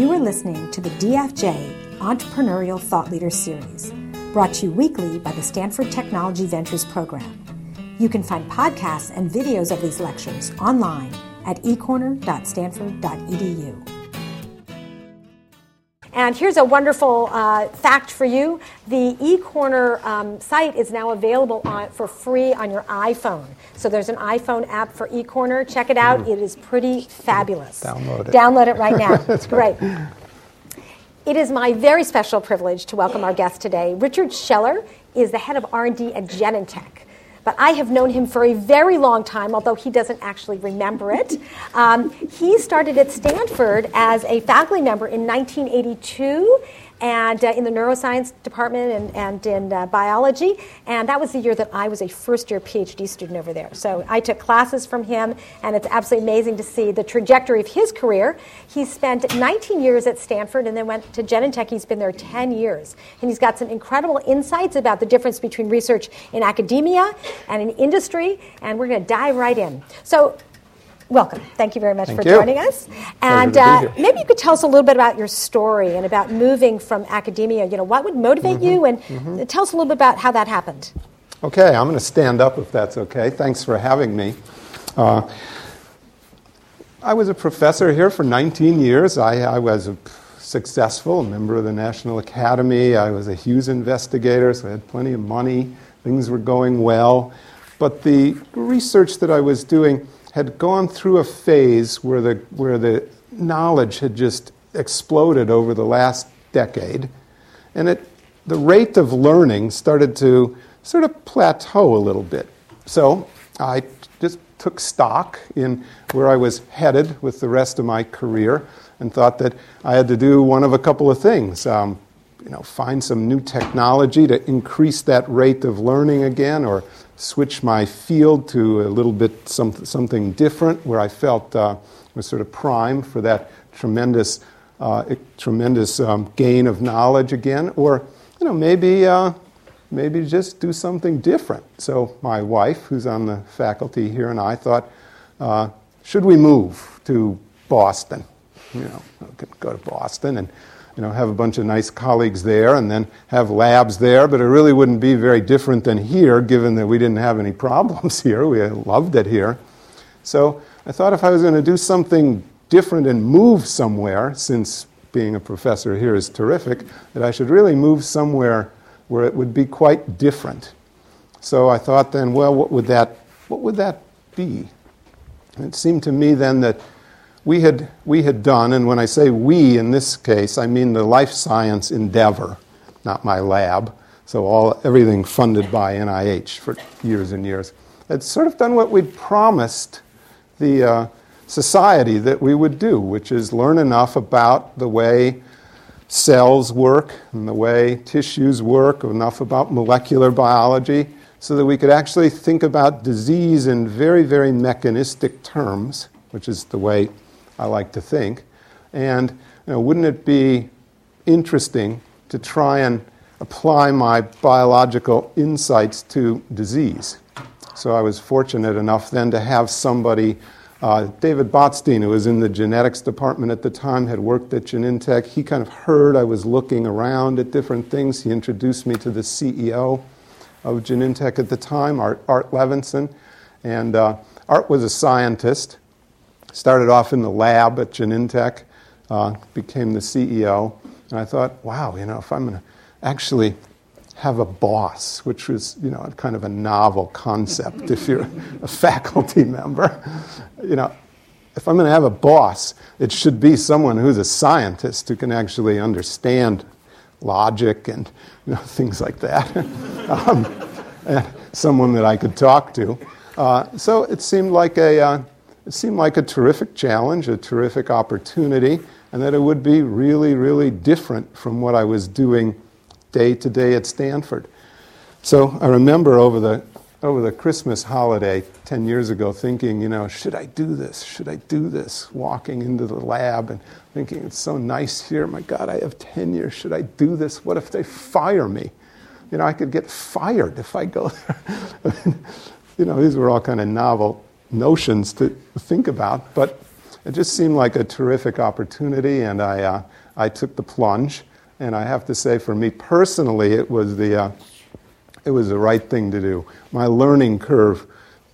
You are listening to the DFJ Entrepreneurial Thought Leader Series, brought to you weekly by the Stanford Technology Ventures Program. You can find podcasts and videos of these lectures online at ecorner.stanford.edu. And here's a wonderful uh, fact for you. The eCorner um, site is now available on, for free on your iPhone. So there's an iPhone app for eCorner. Check it out. Mm. It is pretty fabulous. Download it. Download it right now. That's great. It is my very special privilege to welcome our guest today. Richard Scheller is the head of R&D at Genentech but I have known him for a very long time, although he doesn't actually remember it. Um, he started at Stanford as a faculty member in 1982 and uh, in the neuroscience department and, and in uh, biology. And that was the year that I was a first year PhD student over there. So I took classes from him, and it's absolutely amazing to see the trajectory of his career. He spent 19 years at Stanford and then went to Genentech. He's been there 10 years. And he's got some incredible insights about the difference between research in academia and in industry. And we're going to dive right in. So welcome. Thank you very much Thank for you. joining us. And uh, maybe you could tell us a little bit about your story and about moving from academia. You know, what would motivate mm-hmm. you, and mm-hmm. tell us a little bit about how that happened. Okay, I'm going to stand up if that's okay. Thanks for having me. Uh, I was a professor here for 19 years. I, I was a successful member of the National Academy. I was a Hughes investigator, so I had plenty of money. Things were going well. But the research that I was doing had gone through a phase where the, where the knowledge had just exploded over the last decade, and it, the rate of learning started to sort of plateau a little bit. So I just took stock in where I was headed with the rest of my career and thought that I had to do one of a couple of things. Um, you know, find some new technology to increase that rate of learning again, or switch my field to a little bit some, something different where I felt uh, was sort of prime for that tremendous, uh, tremendous um, gain of knowledge again, or you know maybe uh, maybe just do something different. So my wife, who's on the faculty here, and I thought, uh, should we move to Boston? You know, go to Boston and you know, have a bunch of nice colleagues there and then have labs there, but it really wouldn't be very different than here, given that we didn't have any problems here. We loved it here. So I thought if I was going to do something different and move somewhere, since being a professor here is terrific, that I should really move somewhere where it would be quite different. So I thought then, well, what would that, what would that be? And it seemed to me then that we had, we had done, and when I say we in this case, I mean the life science endeavor, not my lab. So all, everything funded by NIH for years and years. Had sort of done what we'd promised the uh, society that we would do, which is learn enough about the way cells work and the way tissues work, enough about molecular biology, so that we could actually think about disease in very, very mechanistic terms, which is the way I like to think. And you know, wouldn't it be interesting to try and apply my biological insights to disease? So I was fortunate enough then to have somebody, uh, David Botstein, who was in the genetics department at the time, had worked at Genentech. He kind of heard I was looking around at different things. He introduced me to the CEO of Genentech at the time, Art, Art Levinson. And uh, Art was a scientist Started off in the lab at Genentech, uh, became the CEO, and I thought, wow, you know, if I'm going to actually have a boss, which was, you know, kind of a novel concept if you're a faculty member, you know, if I'm going to have a boss, it should be someone who's a scientist who can actually understand logic and you know, things like that. um, someone that I could talk to. Uh, so it seemed like a, uh, it seemed like a terrific challenge, a terrific opportunity, and that it would be really, really different from what I was doing day to day at Stanford. So I remember over the over the Christmas holiday 10 years ago thinking, you know, should I do this? Should I do this? Walking into the lab and thinking, it's so nice here. My God, I have tenure. Should I do this? What if they fire me? You know, I could get fired if I go there. you know, these were all kind of novel notions to think about. But it just seemed like a terrific opportunity, and I, uh, I took the plunge. And I have to say, for me personally, it was the, uh, it was the right thing to do. My learning curve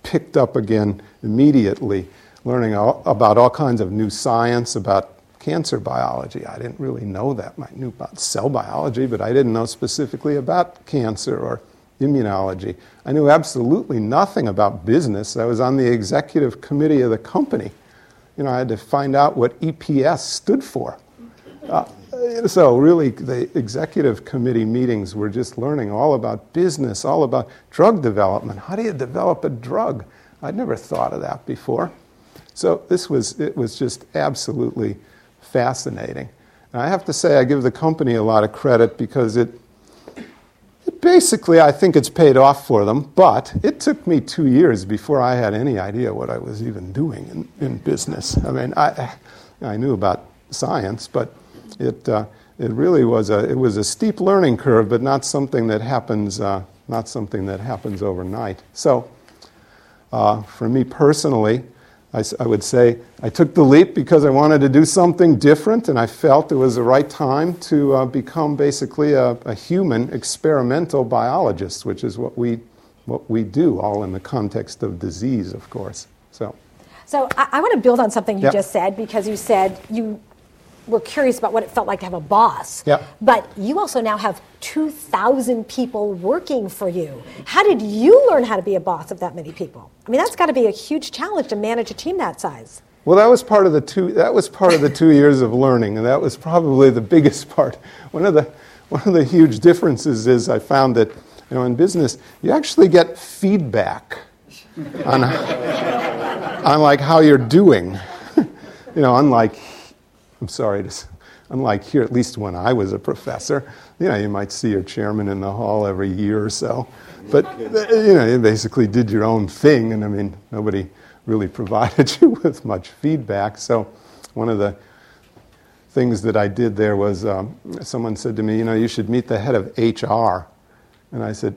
picked up again immediately, learning all, about all kinds of new science, about cancer biology. I didn't really know that. I knew about cell biology, but I didn't know specifically about cancer or immunology. I knew absolutely nothing about business. I was on the executive committee of the company. You know, I had to find out what EPS stood for. Uh, so really the executive committee meetings were just learning all about business all about drug development how do you develop a drug i'd never thought of that before so this was it was just absolutely fascinating and i have to say i give the company a lot of credit because it, it basically i think it's paid off for them but it took me two years before i had any idea what i was even doing in, in business i mean i, I knew about science but it, uh, it really was a, it was a steep learning curve, but not something that happens, uh, not something that happens overnight. So, uh, for me personally, I, I, would say I took the leap because I wanted to do something different, and I felt it was the right time to uh, become basically a, a, human experimental biologist, which is what we, what we do, all in the context of disease, of course. So. So I, I want to build on something you yep. just said because you said you were curious about what it felt like to have a boss. Yeah. But you also now have 2,000 people working for you. How did you learn how to be a boss of that many people? I mean, that's got to be a huge challenge to manage a team that size. Well, that was part of the two. That was part of the two years of learning, and that was probably the biggest part. One of the one of the huge differences is I found that you know in business you actually get feedback on on like how you're doing. you know, unlike I'm sorry to, unlike here, at least when I was a professor, you know, you might see your chairman in the hall every year or so. But, you know, you basically did your own thing, and I mean, nobody really provided you with much feedback. So, one of the things that I did there was um, someone said to me, you know, you should meet the head of HR. And I said,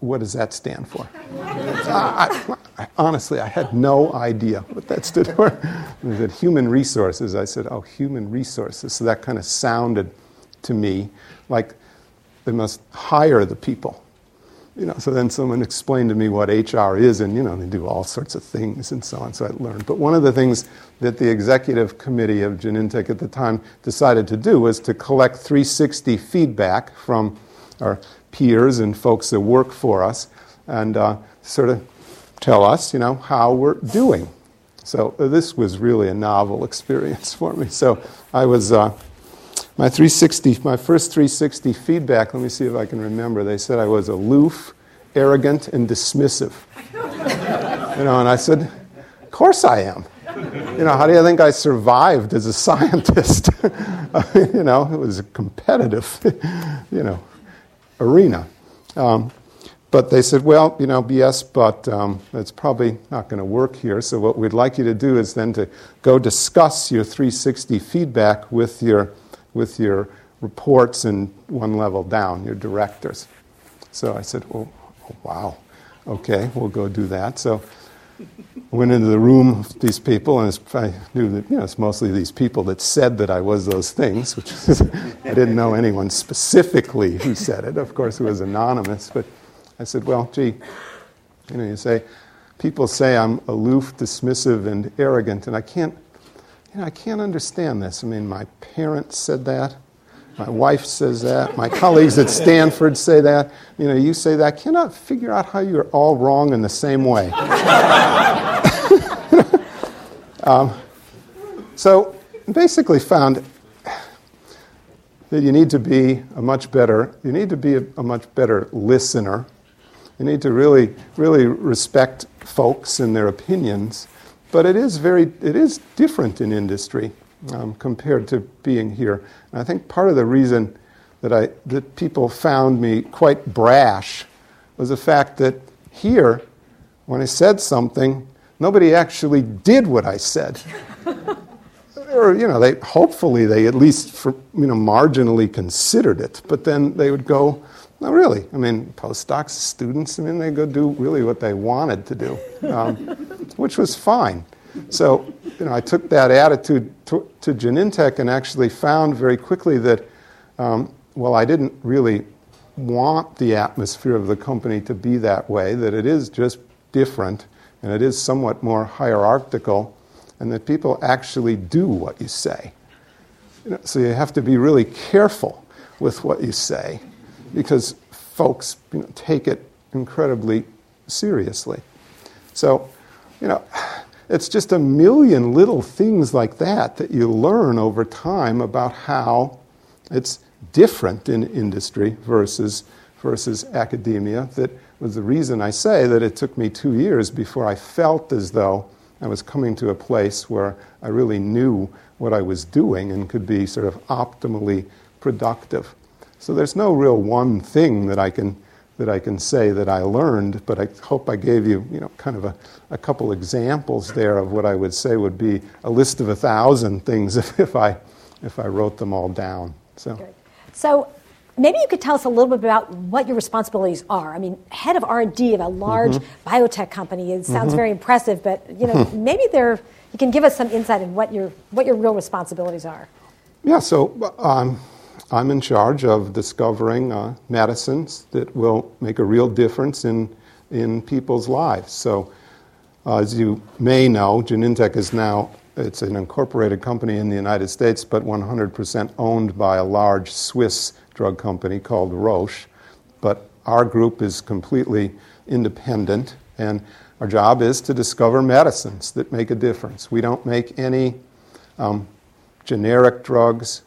what does that stand for? I, I, honestly, I had no idea what that stood for. It said human resources. I said, oh, human resources. So that kind of sounded to me like they must hire the people. You know, so then someone explained to me what HR is, and you know, they do all sorts of things and so on. So I learned. But one of the things that the executive committee of Genentech at the time decided to do was to collect 360 feedback from our peers and folks that work for us and uh, sort of tell us, you know, how we're doing. So uh, this was really a novel experience for me. So I was uh, my 360, my first 360 feedback. Let me see if I can remember. They said I was aloof, arrogant, and dismissive. you know, and I said, "Of course I am." You know, how do you think I survived as a scientist? you know, it was competitive, you know, arena. Um, but they said, well, you know, BS, but um, it's probably not going to work here. So what we'd like you to do is then to go discuss your 360 feedback with your, with your reports and one level down, your directors. So I said, oh, oh wow, okay, we'll go do that. So went into the room with these people, and I knew that you know it's mostly these people that said that I was those things, which I didn't know anyone specifically who said it. Of course, it was anonymous, but I said, "Well, gee, you know, you say people say I'm aloof, dismissive, and arrogant, and I can't, you know, I can't understand this. I mean, my parents said that." My wife says that. My colleagues at Stanford say that. You know, you say that. I cannot figure out how you're all wrong in the same way. Um, so basically found that you need to be a much better, you need to be a, a much better listener. You need to really, really respect folks and their opinions. But it is very, it is different in industry um, compared to being here. And I think part of the reason that, I, that people found me quite brash was the fact that here, when I said something, nobody actually did what I said. or, you know, they, hopefully they at least, for, you know, marginally considered it. But then they would go, no, really. I mean, postdocs, students, I mean, they go do really what they wanted to do, um, which was fine. So, you know, I took that attitude to, to Genentech and actually found very quickly that, um, well, I didn't really want the atmosphere of the company to be that way, that it is just different and it is somewhat more hierarchical, and that people actually do what you say. You know, so you have to be really careful with what you say because folks you know, take it incredibly seriously. So, you know, it's just a million little things like that that you learn over time about how it's different in industry versus, versus academia. That was the reason I say that it took me two years before I felt as though I was coming to a place where I really knew what I was doing and could be sort of optimally productive. So there's no real one thing that I can that I can say that I learned, but I hope I gave you, you know, kind of a, a couple examples there of what I would say would be a list of a thousand things if, if I if I wrote them all down. So. So maybe you could tell us a little bit about what your responsibilities are. I mean, head of R&D of a large mm-hmm. biotech company. It sounds mm-hmm. very impressive, but you know, maybe there you can give us some insight in what your what your real responsibilities are. Yeah. So. Um, I'm in charge of discovering uh, medicines that will make a real difference in, in people's lives. So, uh, as you may know, Genentech is now it's an incorporated company in the United States, but 100% owned by a large Swiss drug company called Roche. But our group is completely independent, and our job is to discover medicines that make a difference. We don't make any um, generic drugs.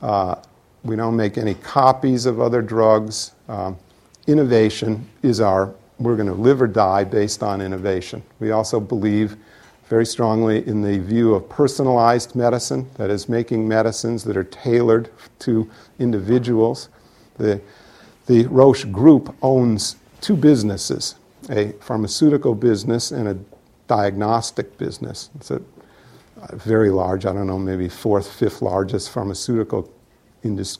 Uh, we don't make any copies of other drugs. Um, innovation is our, we're going to live or die based on innovation. We also believe very strongly in the view of personalized medicine, that is, making medicines that are tailored to individuals. The, the Roche Group owns two businesses a pharmaceutical business and a diagnostic business. It's a, very large, I don't know, maybe fourth, fifth largest pharmaceutical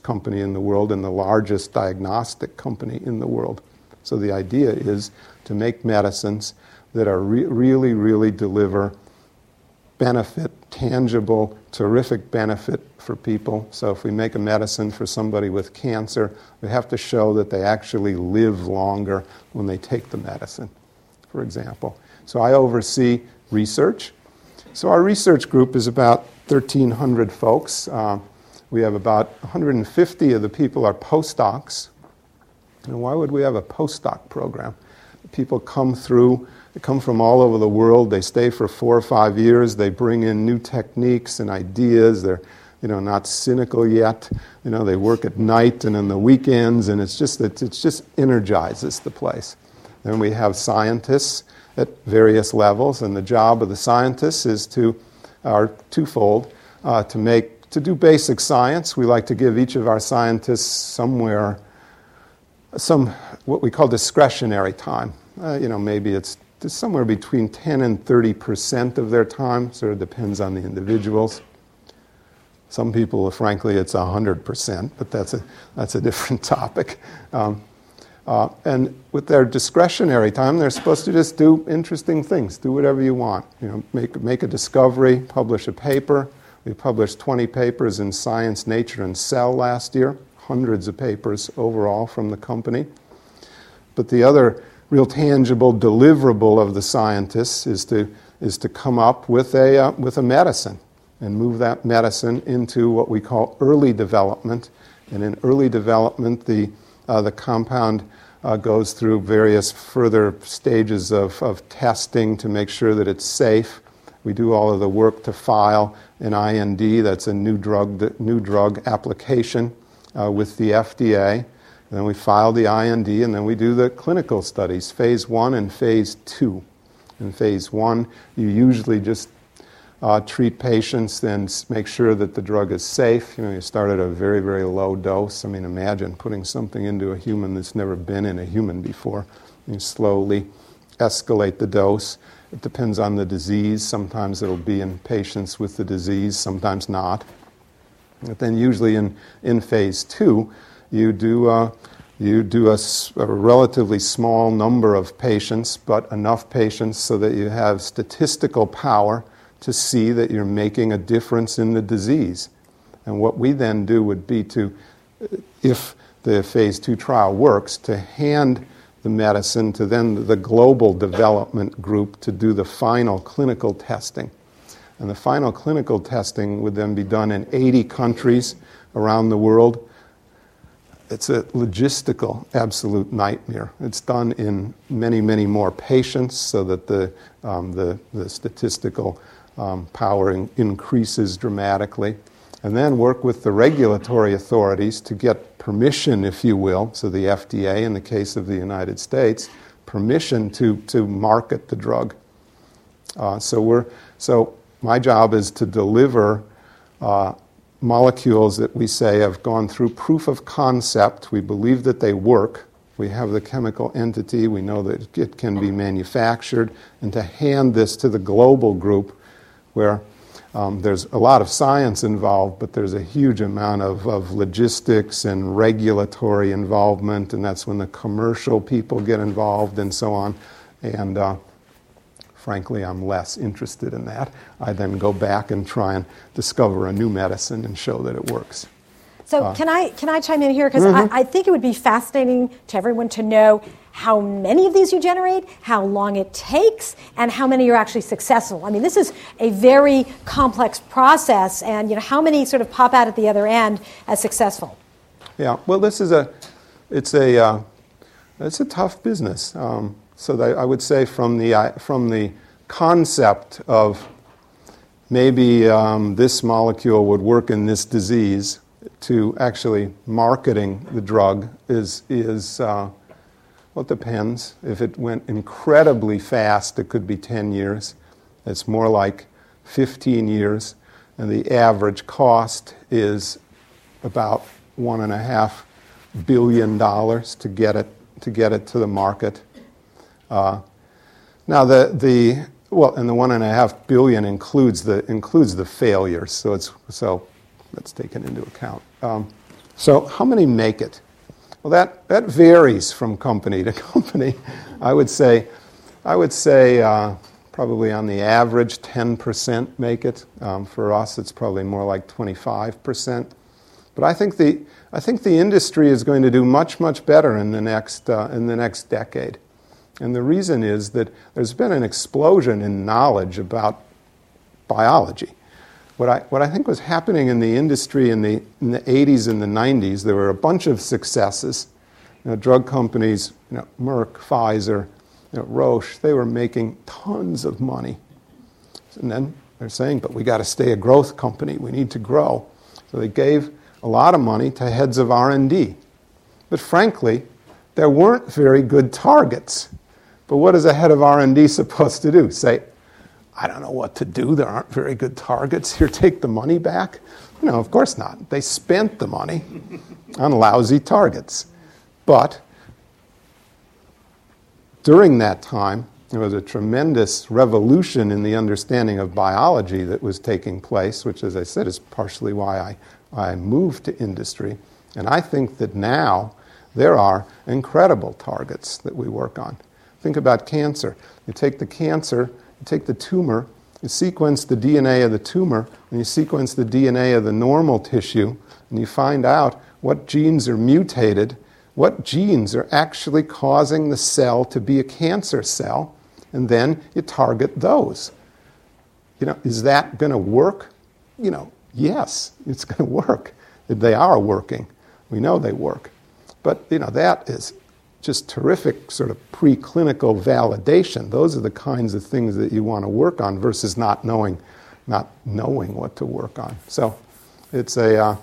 company in the world and the largest diagnostic company in the world. So the idea is to make medicines that are re- really, really deliver benefit, tangible, terrific benefit for people. So if we make a medicine for somebody with cancer, we have to show that they actually live longer when they take the medicine, for example. So I oversee research. So our research group is about 1,300 folks. Uh, we have about 150 of the people are postdocs. And why would we have a postdoc program? People come through they come from all over the world. They stay for four or five years. They bring in new techniques and ideas. They're you know, not cynical yet. You know, they work at night and on the weekends, and it's just it, it just energizes the place. Then we have scientists at various levels, and the job of the scientists is to are twofold: uh, to make to do basic science. We like to give each of our scientists somewhere some what we call discretionary time. Uh, you know, maybe it's somewhere between 10 and 30 percent of their time. Sort of depends on the individuals. Some people, frankly, it's 100 percent, but that's a, that's a different topic. Um, uh, and with their discretionary time, they're supposed to just do interesting things, do whatever you want. You know, make, make a discovery, publish a paper. We published 20 papers in Science, Nature, and Cell last year, hundreds of papers overall from the company. But the other real tangible deliverable of the scientists is to, is to come up with a, uh, with a medicine and move that medicine into what we call early development. And in early development, the, uh, the compound uh, goes through various further stages of, of testing to make sure that it's safe. We do all of the work to file an IND, that's a new drug, new drug application uh, with the FDA. And then we file the IND, and then we do the clinical studies, phase one and phase two. In phase one, you usually just uh, treat patients and make sure that the drug is safe. You know, you start at a very, very low dose. I mean, imagine putting something into a human that's never been in a human before. You slowly escalate the dose. It depends on the disease. Sometimes it'll be in patients with the disease, sometimes not. But then, usually in, in phase two, you do, uh, you do a, a, relatively small number of patients, but enough patients so that you have statistical power to see that you're making a difference in the disease. And what we then do would be to, if the phase two trial works, to hand the medicine to then the global development group to do the final clinical testing. And the final clinical testing would then be done in 80 countries around the world. It's a logistical absolute nightmare. It's done in many, many more patients so that the, um, the, the, statistical um, power in, increases dramatically. And then work with the regulatory authorities to get permission, if you will, so the FDA, in the case of the United States, permission to, to market the drug. Uh, so, we're, so my job is to deliver uh, molecules that we say have gone through proof of concept. We believe that they work. We have the chemical entity. We know that it can be manufactured. And to hand this to the global group where um, there's a lot of science involved, but there's a huge amount of, of logistics and regulatory involvement, and that's when the commercial people get involved and so on. And uh, Frankly, I'm less interested in that. I then go back and try and discover a new medicine and show that it works. So uh, can I can I chime in here because mm-hmm. I, I, think it would be fascinating to everyone to know how many of these you generate, how long it takes, and how many are actually successful. I mean, this is a very complex process, and you know how many sort of pop out at the other end as successful. Yeah, well, this is a it's a uh, it's a tough business. Um, so I would say from the, from the concept of maybe um, this molecule would work in this disease to actually marketing the drug is, is uh, well, it depends. If it went incredibly fast, it could be 10 years. It's more like 15 years. And the average cost is about one and a half billion dollars to get it to get it to the market. Uh, now, the, the, well, and the one and a half billion includes the, includes the failures, so, it's, so that's taken into account. Um, so, how many make it? Well, that, that varies from company to company. I would say, I would say uh, probably on the average, 10% make it. Um, for us, it's probably more like 25%. But I think the, I think the industry is going to do much, much better in the next, uh, in the next decade. And the reason is that there's been an explosion in knowledge about biology. What I, what I think was happening in the industry in the, in the 80s and the 90s, there were a bunch of successes. You know, drug companies, you know, Merck, Pfizer, you know, Roche, they were making tons of money. And then they're saying, but we got to stay a growth company. We need to grow. So they gave a lot of money to heads of R&D. But frankly, there weren't very good targets. But what is a head of R&D supposed to do? Say, I don't know what to do. There aren't very good targets. Here, take the money back. No, of course not. They spent the money on lousy targets. But during that time, there was a tremendous revolution in the understanding of biology that was taking place, which, as I said, is partially why I, I moved to industry. And I think that now there are incredible targets that we work on. Think about cancer. You take the cancer, you take the tumor, you sequence the DNA of the tumor, and you sequence the DNA of the normal tissue, and you find out what genes are mutated, what genes are actually causing the cell to be a cancer cell, and then you target those. You know, is that going to work? You know, yes, it's going to work. They are working. We know they work. But, you know, that is just terrific sort of preclinical validation. Those are the kinds of things that you want to work on versus not knowing, not knowing what to work on. So it's a, uh,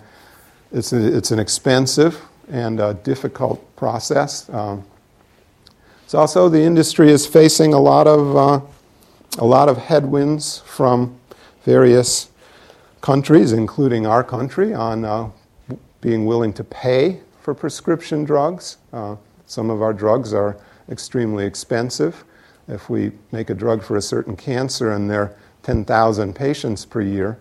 it's, a, it's an expensive and uh, difficult process. Um, it's also the industry is facing a lot of uh, a lot of headwinds from various countries, including our country, on uh, being willing to pay for prescription drugs. Some of our drugs are extremely expensive. If we make a drug for a certain cancer and there are 10,000 patients per year,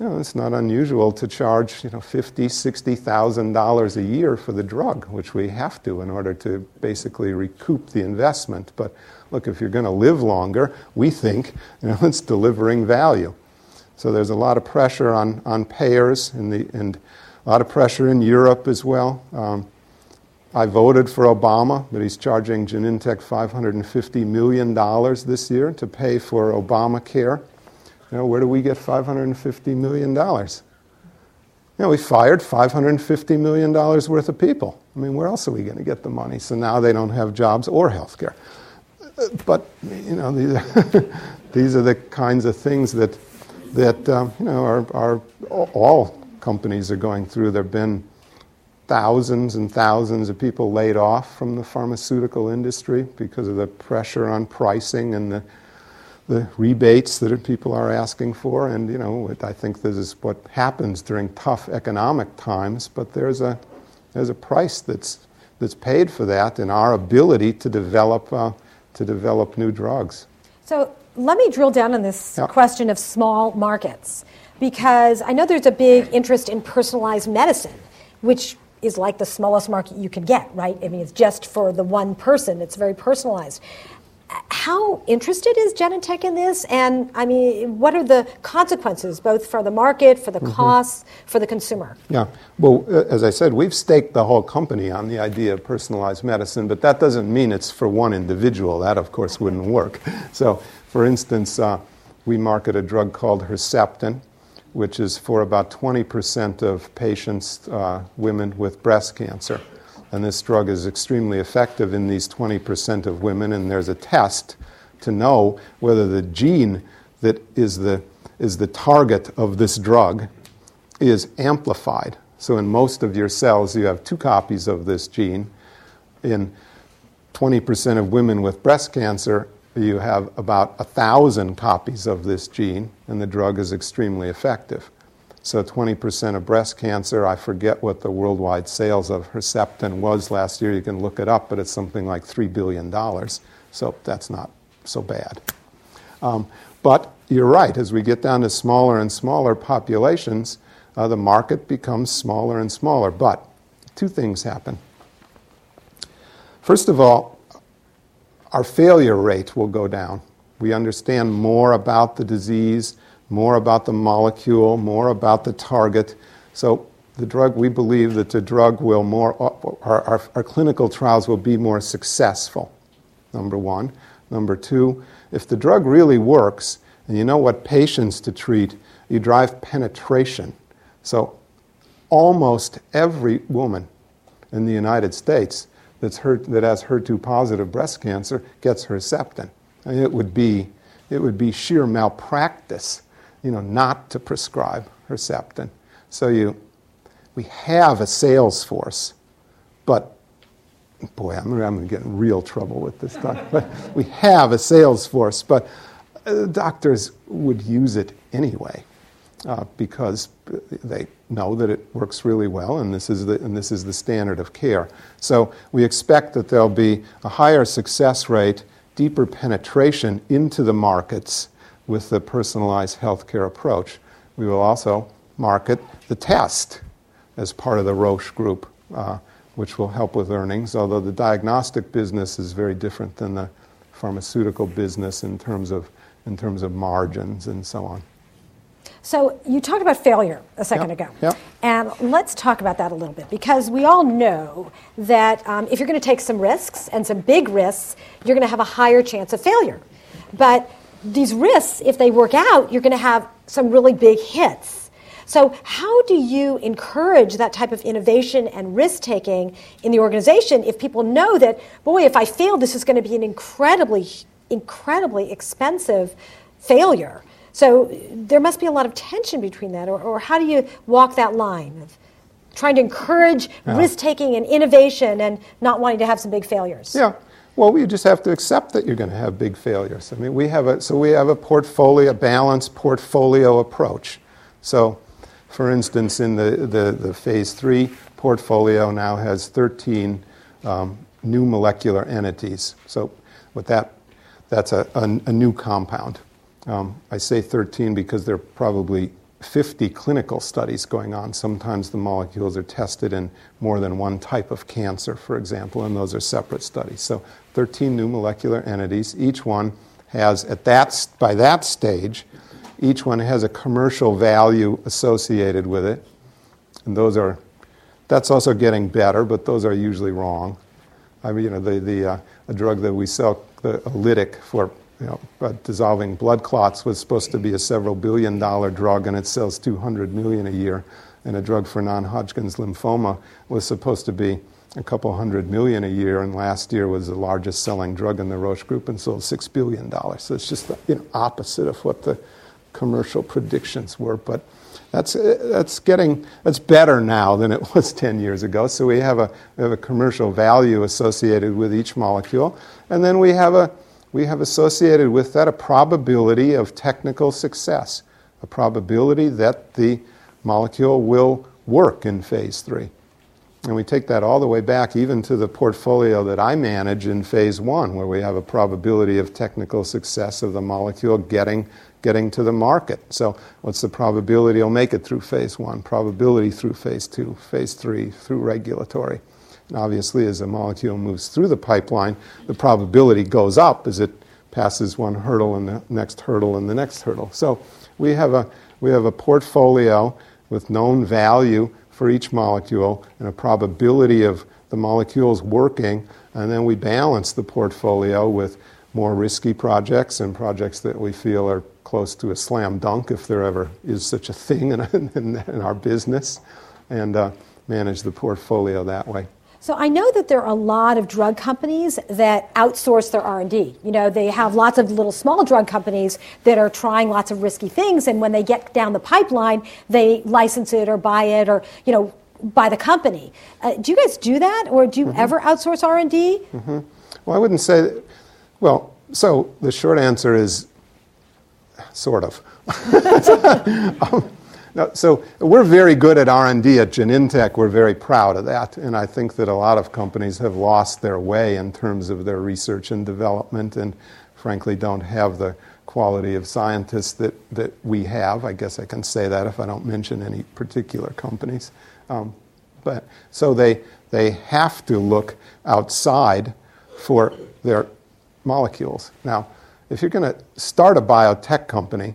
you know, it's not unusual to charge you know fifty, sixty thousand dollars a year for the drug, which we have to in order to basically recoup the investment. But look, if you're going to live longer, we think you know it's delivering value. So there's a lot of pressure on, on payers the, and a lot of pressure in Europe as well. Um, I voted for Obama, but he's charging Genentech $550 million this year to pay for Obamacare. You know, where do we get $550 million? You know, we fired $550 million worth of people. I mean, where else are we going to get the money? So now they don't have jobs or health care. But, you know, these are, these are the kinds of things that, that um, you know, are, are all companies are going through. There have been thousands and thousands of people laid off from the pharmaceutical industry because of the pressure on pricing and the, the rebates that people are asking for. And, you know, I think this is what happens during tough economic times, but there's a, there's a price that's, that's paid for that in our ability to develop, uh, to develop new drugs. So let me drill down on this question of small markets because I know there's a big interest in personalized medicine, which is like the smallest market you can get, right? I mean, it's just for the one person, it's very personalized. How interested is Genentech in this? And I mean, what are the consequences, both for the market, for the mm-hmm. costs, for the consumer? Yeah. Well, as I said, we've staked the whole company on the idea of personalized medicine, but that doesn't mean it's for one individual. That, of course, wouldn't work. So, for instance, uh, we market a drug called Herceptin which is for about 20% of patients, uh, women with breast cancer. And this drug is extremely effective in these 20% of women, and there's a test to know whether the gene that is the, is the target of this drug is amplified. So, in most of your cells, you have two copies of this gene. In 20% of women with breast cancer, you have about a thousand copies of this gene, and the drug is extremely effective. So, 20% of breast cancer, I forget what the worldwide sales of Herceptin was last year. You can look it up, but it's something like $3 billion. So, that's not so bad. Um, but you're right, as we get down to smaller and smaller populations, uh, the market becomes smaller and smaller. But two things happen. First of all, our failure rate will go down. We understand more about the disease, more about the molecule, more about the target. So the drug, we believe that the drug will more, our, our, our clinical trials will be more successful, number one. Number two, if the drug really works, and you know what patients to treat, you drive penetration. So almost every woman in the United States that's her, that has HER2 positive breast cancer gets Herceptin. I mean, it would be it would be sheer malpractice, you know, not to prescribe Herceptin. So you, we have a sales force, but boy, I'm, I'm going to get in real trouble with this stuff. but we have a sales force, but uh, doctors would use it anyway uh, because they know that it works really well and this, is the, and this is the standard of care. So we expect that there'll be a higher success rate, deeper penetration into the markets with the personalized healthcare approach. We will also market the test as part of the Roche group, uh, which will help with earnings, although the diagnostic business is very different than the pharmaceutical business in terms of, in terms of margins and so on. So you talked about failure a second yep. ago. Yep. And let's talk about that a little bit because we all know that um, if you're going to take some risks and some big risks, you're going to have a higher chance of failure. But these risks, if they work out, you're going to have some really big hits. So, how do you encourage that type of innovation and risk taking in the organization if people know that, boy, if I fail, this is going to be an incredibly, incredibly expensive failure? So there must be a lot of tension between that, or, or how do you walk that line of trying to encourage yeah. risk taking and innovation and not wanting to have some big failures? Yeah. Well, we just have to accept that you're going to have big failures. I mean, we have a so we have a portfolio, a balanced portfolio approach. So, for instance, in the, the, the phase three portfolio now has 13 um, new molecular entities. So, with that, that's a, a, a new compound. Um, I say 13 because there are probably 50 clinical studies going on. Sometimes the molecules are tested in more than one type of cancer, for example, and those are separate studies. So 13 new molecular entities. Each one has, at that, by that stage, each one has a commercial value associated with it. And those are, that's also getting better, but those are usually wrong. I mean, you know, the, the, uh, a drug that we sell, the lytic for you know, uh, dissolving blood clots was supposed to be a several billion dollar drug and it sells 200 million a year. And a drug for non Hodgkin's lymphoma was supposed to be a couple hundred million a year, and last year was the largest selling drug in the Roche group and sold six billion dollars. So it's just the you know, opposite of what the commercial predictions were. But that's, that's getting that's better now than it was 10 years ago. So we have a we have a commercial value associated with each molecule, and then we have a we have associated with that a probability of technical success, a probability that the molecule will work in phase three. And we take that all the way back even to the portfolio that I manage in phase one, where we have a probability of technical success of the molecule getting, getting to the market. So, what's the probability it'll make it through phase one? Probability through phase two, phase three, through regulatory. Obviously, as a molecule moves through the pipeline, the probability goes up as it passes one hurdle and the next hurdle and the next hurdle. So we have a, we have a portfolio with known value for each molecule and a probability of the molecules working, and then we balance the portfolio with more risky projects and projects that we feel are close to a slam dunk, if there ever is such a thing in, in, in our business, and uh, manage the portfolio that way. So I know that there are a lot of drug companies that outsource their R&D. You know, they have lots of little small drug companies that are trying lots of risky things and when they get down the pipeline, they license it or buy it or, you know, buy the company. Uh, do you guys do that or do you mm-hmm. ever outsource R&D? Mm-hmm. Well, I wouldn't say that, well, so the short answer is sort of. um, no, so we're very good at R&D at Genentech. We're very proud of that, and I think that a lot of companies have lost their way in terms of their research and development, and frankly don't have the quality of scientists that, that we have. I guess I can say that if I don't mention any particular companies. Um, but so they they have to look outside for their molecules. Now, if you're going to start a biotech company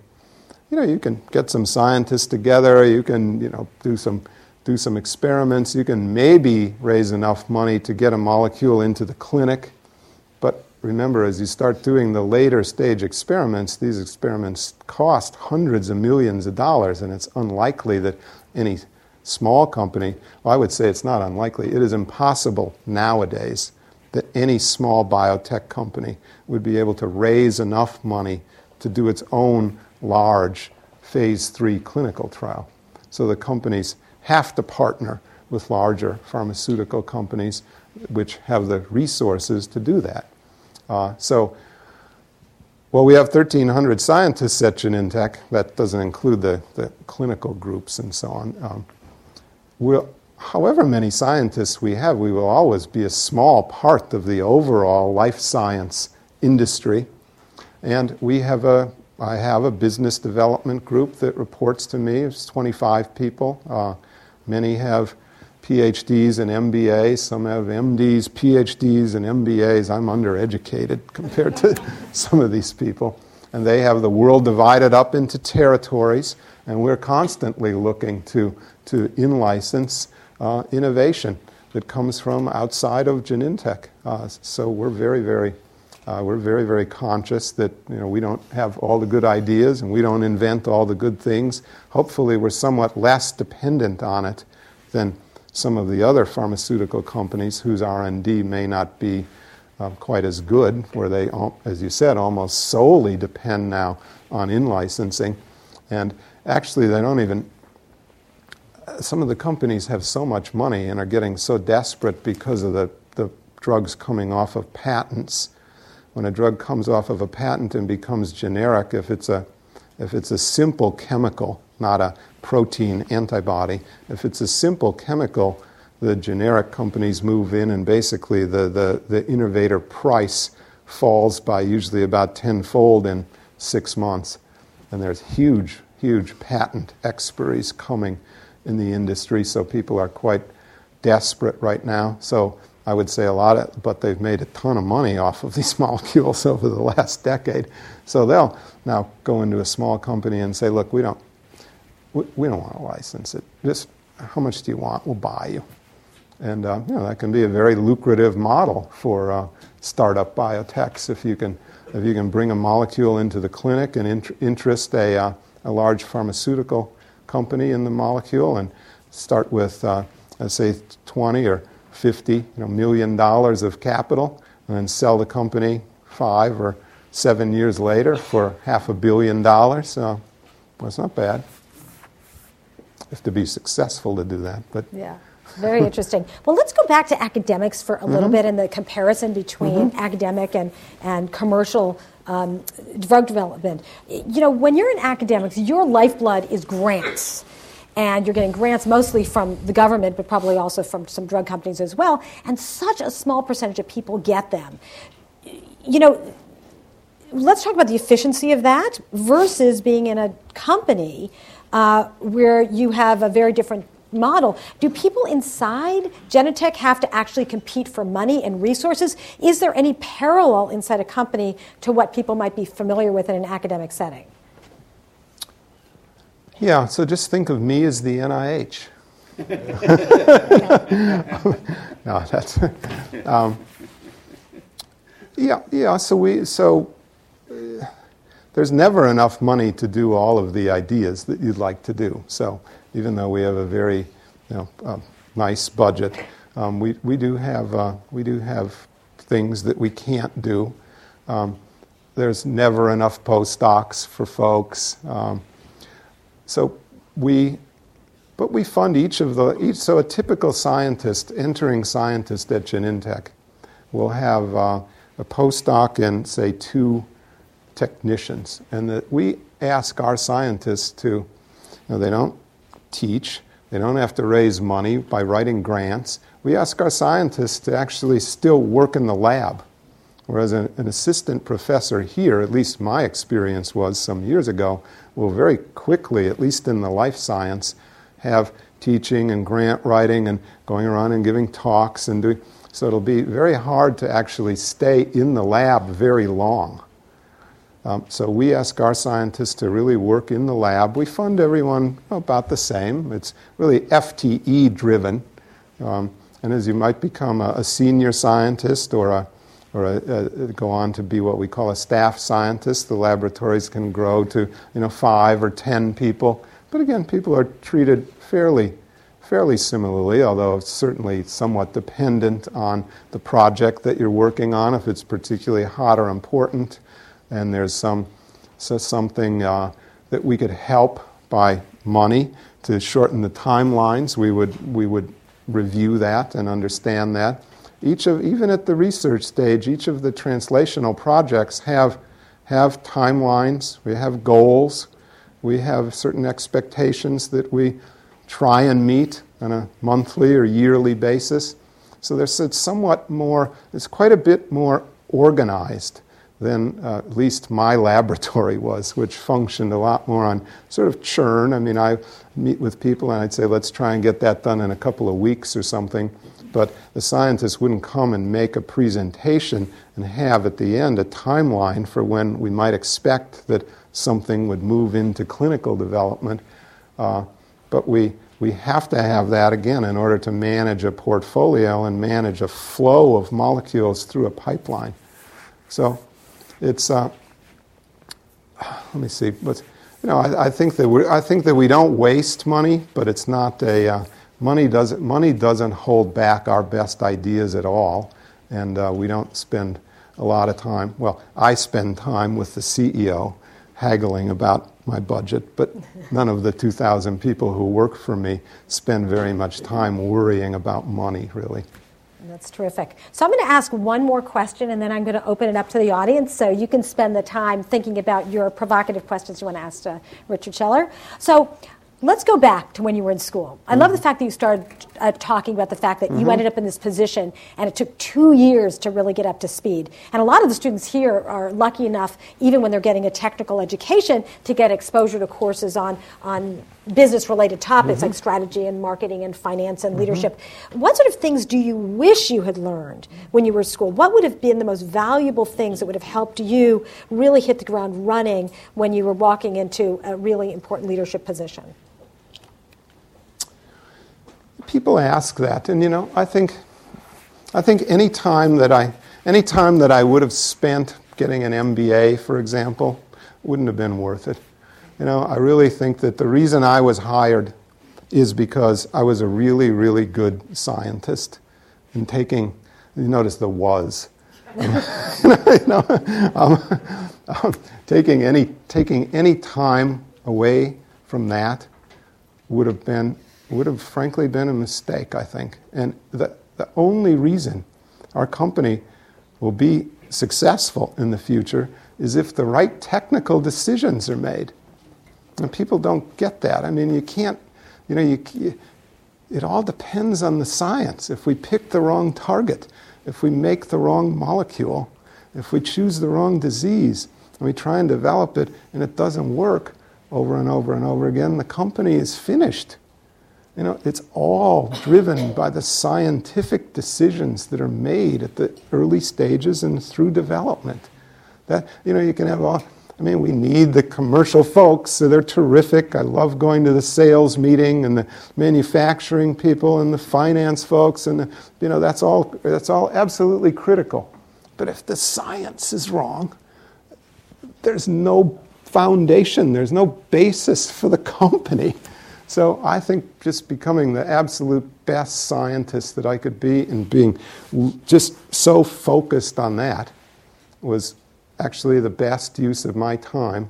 you know, you can get some scientists together, you can, you know, do some, do some experiments, you can maybe raise enough money to get a molecule into the clinic. But remember, as you start doing the later stage experiments, these experiments cost hundreds of millions of dollars, and it's unlikely that any small company, well, I would say it's not unlikely, it is impossible nowadays that any small biotech company would be able to raise enough money to do its own large phase three clinical trial. So the companies have to partner with larger pharmaceutical companies which have the resources to do that. Uh, so, well, we have 1,300 scientists at Genentech. That doesn't include the, the clinical groups and so on. Um, we'll, however many scientists we have, we will always be a small part of the overall life science industry. And we have a I have a business development group that reports to me. It's 25 people. Uh, many have PhDs and MBAs. Some have MDs, PhDs, and MBAs. I'm undereducated compared to some of these people. And they have the world divided up into territories, and we're constantly looking to, to in license uh, innovation that comes from outside of Genentech. Uh, so we're very, very uh, we're very, very conscious that you know, we don't have all the good ideas and we don't invent all the good things. Hopefully, we're somewhat less dependent on it than some of the other pharmaceutical companies whose R&D may not be uh, quite as good, where they, as you said, almost solely depend now on in-licensing. And actually, they don't even some of the companies have so much money and are getting so desperate because of the, the drugs coming off of patents when a drug comes off of a patent and becomes generic, if it's a, if it's a simple chemical, not a protein antibody, if it's a simple chemical, the generic companies move in and basically the, the, the innovator price falls by usually about tenfold in six months. And there's huge, huge patent expiries coming in the industry, so people are quite desperate right now. So I would say a lot of, but they've made a ton of money off of these molecules over the last decade. So they'll now go into a small company and say, look, we don't, we, we don't want to license it. Just how much do you want? We'll buy you. And uh, you know, that can be a very lucrative model for uh, startup biotechs if you can if you can bring a molecule into the clinic and int- interest a, uh, a large pharmaceutical company in the molecule and start with, uh, let's say, 20 or 50 you know, million dollars of capital and then sell the company five or seven years later for half a billion dollars. So, well, it's not bad. You have to be successful to do that. But yeah. Very interesting. Well, let's go back to academics for a little mm-hmm. bit and the comparison between mm-hmm. academic and, and commercial um, drug development. You know, when you're in academics, your lifeblood is grants. And you're getting grants mostly from the government, but probably also from some drug companies as well. And such a small percentage of people get them. You know, let's talk about the efficiency of that versus being in a company uh, where you have a very different model. Do people inside Genentech have to actually compete for money and resources? Is there any parallel inside a company to what people might be familiar with in an academic setting? Yeah, so just think of me as the NIH. no, that's um, yeah, yeah. So we so uh, there's never enough money to do all of the ideas that you'd like to do. So even though we have a very you know, uh, nice budget, um, we, we, do have, uh, we do have things that we can't do. Um, there's never enough postdocs for folks. Um, so we, but we fund each of the, each, so a typical scientist, entering scientist at Genentech, will have uh, a postdoc and say two technicians. And that we ask our scientists to, you know, they don't teach. They don't have to raise money by writing grants. We ask our scientists to actually still work in the lab. Whereas an, an, assistant professor here, at least my experience was some years ago, will very quickly, at least in the life science, have teaching and grant writing and going around and giving talks and doing. So it'll be very hard to actually stay in the lab very long. Um, so we ask our scientists to really work in the lab. We fund everyone about the same. It's really FTE driven. Um, and as you might become a, a senior scientist or, a, or a, go on to be what we call a staff scientist, the laboratories can grow to you know, five or ten people. But again, people are treated fairly, fairly similarly, although certainly somewhat dependent on the project that you're working on, if it's particularly hot or important and there's some so something uh, that we could help by money to shorten the timelines, we would we would review that and understand that. Each of even at the research stage, each of the translational projects have have timelines. We have goals. We have certain expectations that we try and meet on a monthly or yearly basis. So there's it's somewhat more. It's quite a bit more organized than uh, at least my laboratory was, which functioned a lot more on sort of churn. I mean, I meet with people and I'd say, let's try and get that done in a couple of weeks or something. But the scientists wouldn't come and make a presentation and have at the end a timeline for when we might expect that something would move into clinical development. Uh, but we, we have to have that again in order to manage a portfolio and manage a flow of molecules through a pipeline. So it's uh, let me see, but you know, I, I think that we I think that we don't waste money, but it's not a uh, money doesn't money doesn't hold back our best ideas at all, and uh, we don't spend a lot of time. Well, I spend time with the CEO haggling about my budget, but none of the 2,000 people who work for me spend very much time worrying about money, really. That's terrific. So I'm going to ask one more question and then I'm going to open it up to the audience so you can spend the time thinking about your provocative questions you want to ask to Richard Scheller. So Let's go back to when you were in school. I love the mm-hmm. fact that you started uh, talking about the fact that you mm-hmm. ended up in this position and it took two years to really get up to speed. And a lot of the students here are lucky enough, even when they're getting a technical education, to get exposure to courses on, on business related topics mm-hmm. like strategy and marketing and finance and leadership. What sort of things do you wish you had learned when you were in school? What would have been the most valuable things that would have helped you really hit the ground running when you were walking into a really important leadership position? People ask that, and you know, I think, I think any time that I, any time that I would have spent getting an MBA, for example, wouldn't have been worth it. You know, I really think that the reason I was hired is because I was a really, really good scientist and taking, you notice the was, you know, um, um, taking any taking any time away from that would have been would have frankly been a mistake, I think. And the, the only reason our company will be successful in the future is if the right technical decisions are made. And people don't get that. I mean, you can't, you know, you, you, it all depends on the science. If we pick the wrong target, if we make the wrong molecule, if we choose the wrong disease, and we try and develop it and it doesn't work over and over and over again, the company is finished. You know, it's all driven by the scientific decisions that are made at the early stages and through development. That you know, you can have all. I mean, we need the commercial folks, so they're terrific. I love going to the sales meeting and the manufacturing people and the finance folks, and the, you know, that's all. That's all absolutely critical. But if the science is wrong, there's no foundation. There's no basis for the company. So I think just becoming the absolute best scientist that I could be and being just so focused on that was actually the best use of my time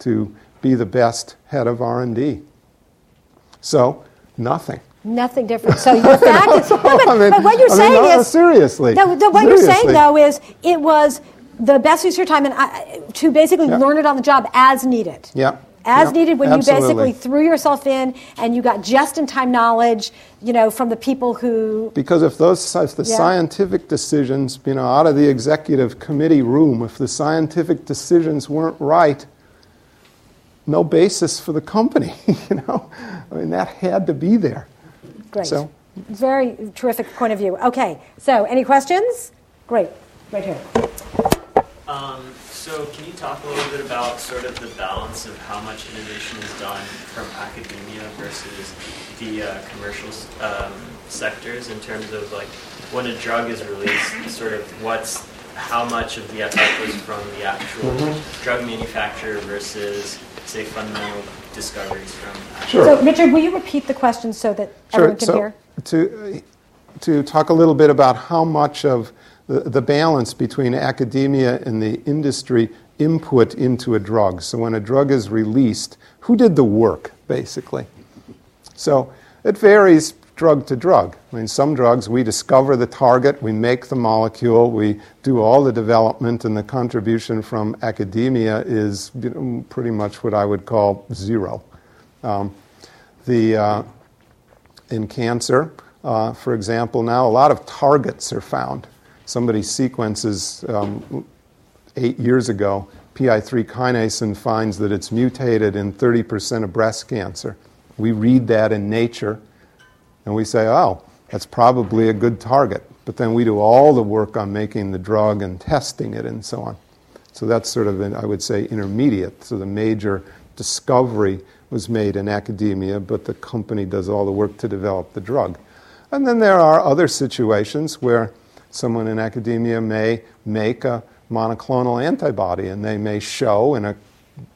to be the best head of R&D. So, nothing. Nothing different. So the fact is, no, but, I mean, but what you're I mean, saying no, is seriously. What seriously. you're saying though is it was the best use of your time and I, to basically Yeah. learn it on the job as needed. Yeah. As Yeah, needed when absolutely. you basically threw yourself in and you got just in time knowledge, you know, from the people who Because if those if the Yeah. scientific decisions, you know, out of the executive committee room, if the scientific decisions weren't right, no basis for the company, you know. I mean, that had to be there. great. So- Very terrific point of view. Okay. So, any questions? Great. Right here. Um, so can you talk a little bit about sort of the balance of how much innovation is done from academia versus the uh, commercial um, sectors in terms of like when a drug is released, sort of what's how much of the effort was from the actual drug manufacturer versus say fundamental discoveries from Sure. So, Richard, will you repeat the question so that everyone can so hear? To, to talk a little bit about how much of the, balance between academia and the industry input into a drug. So when a drug is released, who did the work, basically? So it varies drug to drug. I mean, some drugs we discover the target, we make the molecule, we do all the development, and the contribution from academia is pretty much what I would call zero. Um, the, uh, in cancer, uh, for example, now a lot of targets are found. Somebody sequences um, eight years ago PI3 kinase and finds that it's mutated in 30% of breast cancer. We read that in Nature and we say, oh, that's probably a good target. But then we do all the work on making the drug and testing it and so on. So that's sort of, an, I would say, intermediate. So the major discovery was made in academia, but the company does all the work to develop the drug. And then there are other situations where someone in academia may make a monoclonal antibody and they may show in a,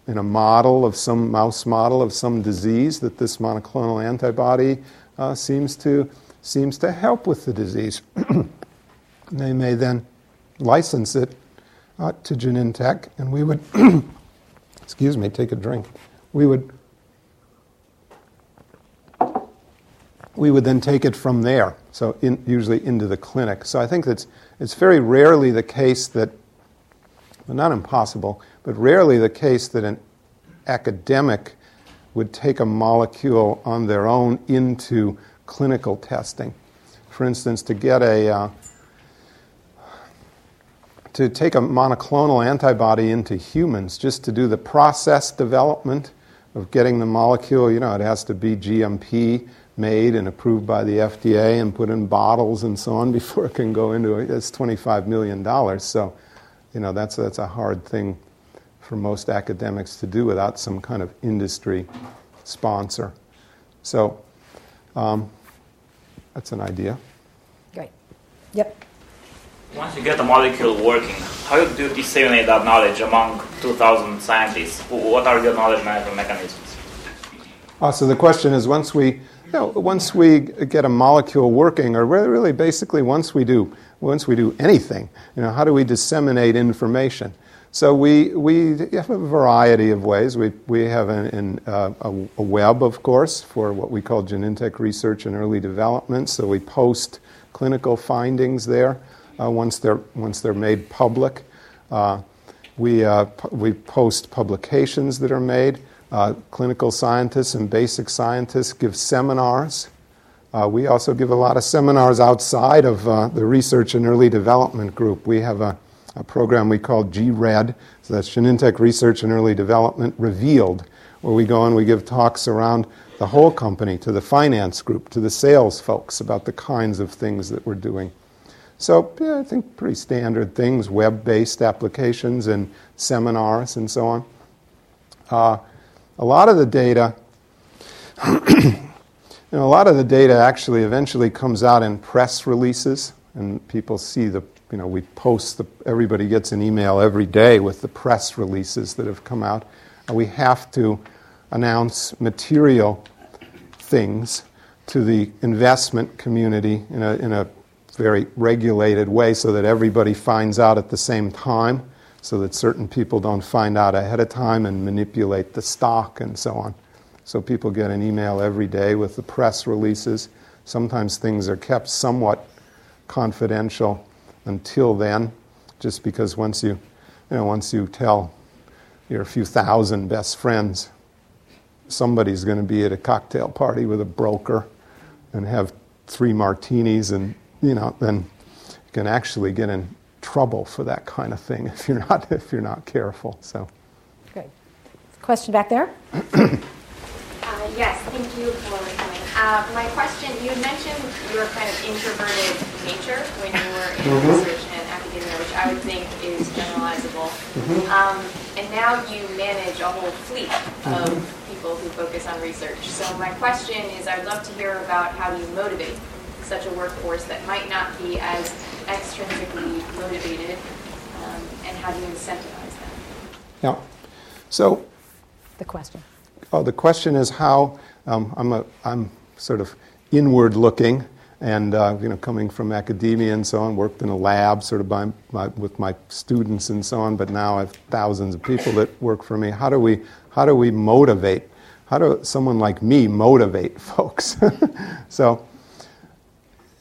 in a model of some mouse model of some disease that this monoclonal antibody uh, seems, to, seems to help with the disease. they may then license it uh, to Genentech and we would, excuse me, take a drink. We would we would then take it from there, so in, usually into the clinic. So I think that's it's very rarely the case that, well, not impossible, but rarely the case that an academic would take a molecule on their own into clinical testing. For instance, to get a uh, to take a monoclonal antibody into humans just to do the process development of getting the molecule, you know, it has to be GMP made and approved by the FDA and put in bottles and so on before it can go into it. It's $25 million. So, you know, that's, that's a hard thing for most academics to do without some kind of industry sponsor. So, um, that's an idea. Great. Yep. Once you get a molecule working, how do you disseminate that knowledge among 2,000 scientists? What are your knowledge management mechanisms? Uh, so the question is, once we, know, once we get a molecule working, or really, basically, once we do, once we do anything, you know, how do we disseminate information? So we, we have a variety of ways. We, we have an, an, uh, a, a, web, of course, for what we call Genentech research and early development. So we post clinical findings there uh, once, they're, once they're made public. Uh, we, uh, we post publications that are made. Uh, clinical scientists and basic scientists give seminars. Uh, we also give a lot of seminars outside of uh, the research and early development group. We have a, a program we call GRED, so that's Genentech Research and Early Development Revealed, where we go and we give talks around the whole company to the finance group, to the sales folks about the kinds of things that we're doing. So, yeah, I think pretty standard things web based applications and seminars and so on. A lot of the data. you know, a lot of the data actually eventually comes out in press releases, and people see the, you know, we post the, everybody gets an email every day with the press releases that have come out. And we have to announce material things to the investment community in a, in a very regulated way so that everybody finds out at the same time, so that certain people don't find out ahead of time and manipulate the stock and so on. So people get an email every day with the press releases. Sometimes things are kept somewhat confidential until then, just because once you, you know, once you tell your few thousand best friends, somebody's going to be at a cocktail party with a broker and have three martinis and you know, then you can actually get in trouble for that kind of thing if you're not if you're not careful. So. Great. Question back there. uh, yes, thank you for coming. Uh, my question: You mentioned your kind of introverted nature when you were in mm-hmm. research and academia, which I would think is generalizable. Mm-hmm. Um, and now you manage a whole fleet of mm-hmm. people who focus on research. So my question is: I'd love to hear about how you motivate such a workforce that might not be as extrinsically motivated, um, and how do you incentivize them? Yeah. So. The question. Oh, the question is how um, I'm a I'm sort of inward looking and uh, you know coming from academia and so on worked in a lab sort of by my, with my students and so on but now i have thousands of people that work for me how do we how do we motivate how do someone like me motivate folks so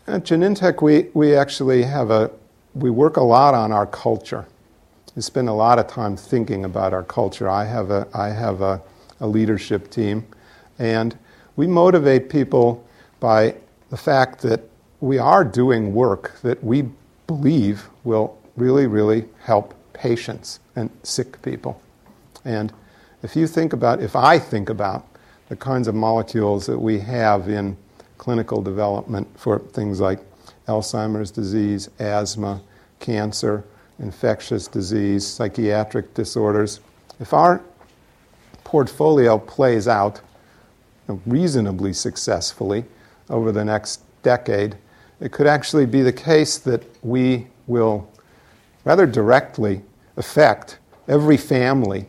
at Genentech, we, we actually have a, we work a lot on our culture. We spend a lot of time thinking about our culture. I have a, I have a, a leadership team, and we motivate people by the fact that we are doing work that we believe will really, really help patients and sick people. And if you think about, if I think about the kinds of molecules that we have in clinical development for things like Alzheimer's disease, asthma, cancer, infectious disease, psychiatric disorders. If our portfolio plays out reasonably successfully over the next decade, it could actually be the case that we will rather directly affect every family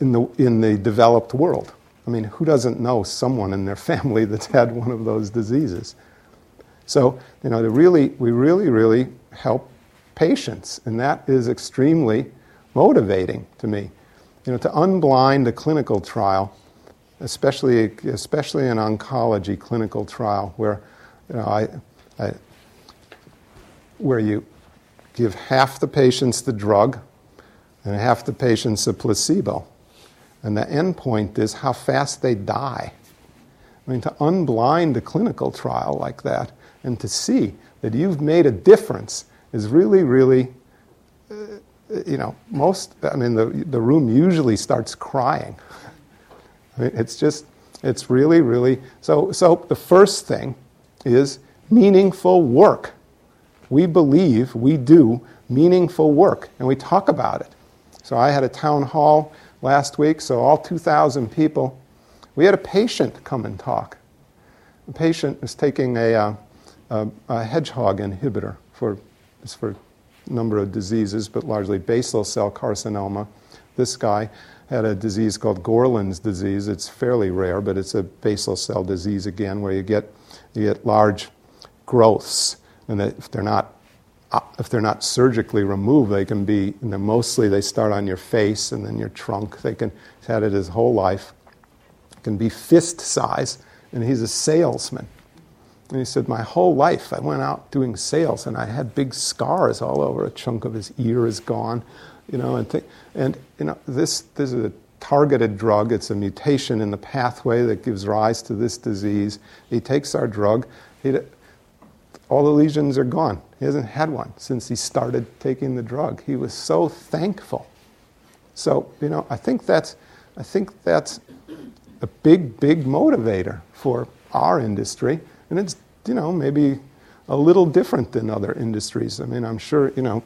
in the, in the developed world. I mean, who doesn't know someone in their family that's had one of those diseases? So, you know, really, we really, really help patients, and that is extremely motivating to me. You know, to unblind a clinical trial, especially, especially an oncology clinical trial, where, you know, I, I, where you give half the patients the drug and half the patients a placebo And the end point is how fast they die. I mean, to unblind a clinical trial like that and to see that you've made a difference is really, really, uh, you know, most, I mean, the, the room usually starts crying. I mean, it's just, it's really, really, so, so the first thing is meaningful work. We believe we do meaningful work, and we talk about it. So I had a town hall last week, so all 2,000 people. We had a patient come and talk. The patient is taking a, uh, a, a hedgehog inhibitor for, for a number of diseases, but largely basal cell carcinoma. This guy had a disease called Gorlin's disease. It's fairly rare, but it's a basal cell disease again, where you get, you get large growths, and if they're not Uh, if they're not surgically removed, they can be, you know, mostly they start on your face and then your trunk. They can, he's had it his whole life. Can be fist size, and he's a salesman. And he said, My whole life I went out doing sales and I had big scars all over. A chunk of his ear is gone, you know, and, th- and you know, this, this is a targeted drug. It's a mutation in the pathway that gives rise to this disease. He takes our drug. He, all the lesions are gone. He hasn't had one since he started taking the drug. He was so thankful. So, you know, I think that's, I think that's a big, big motivator for our industry. And it's, you know, maybe a little different than other industries. I mean, I'm sure, you know,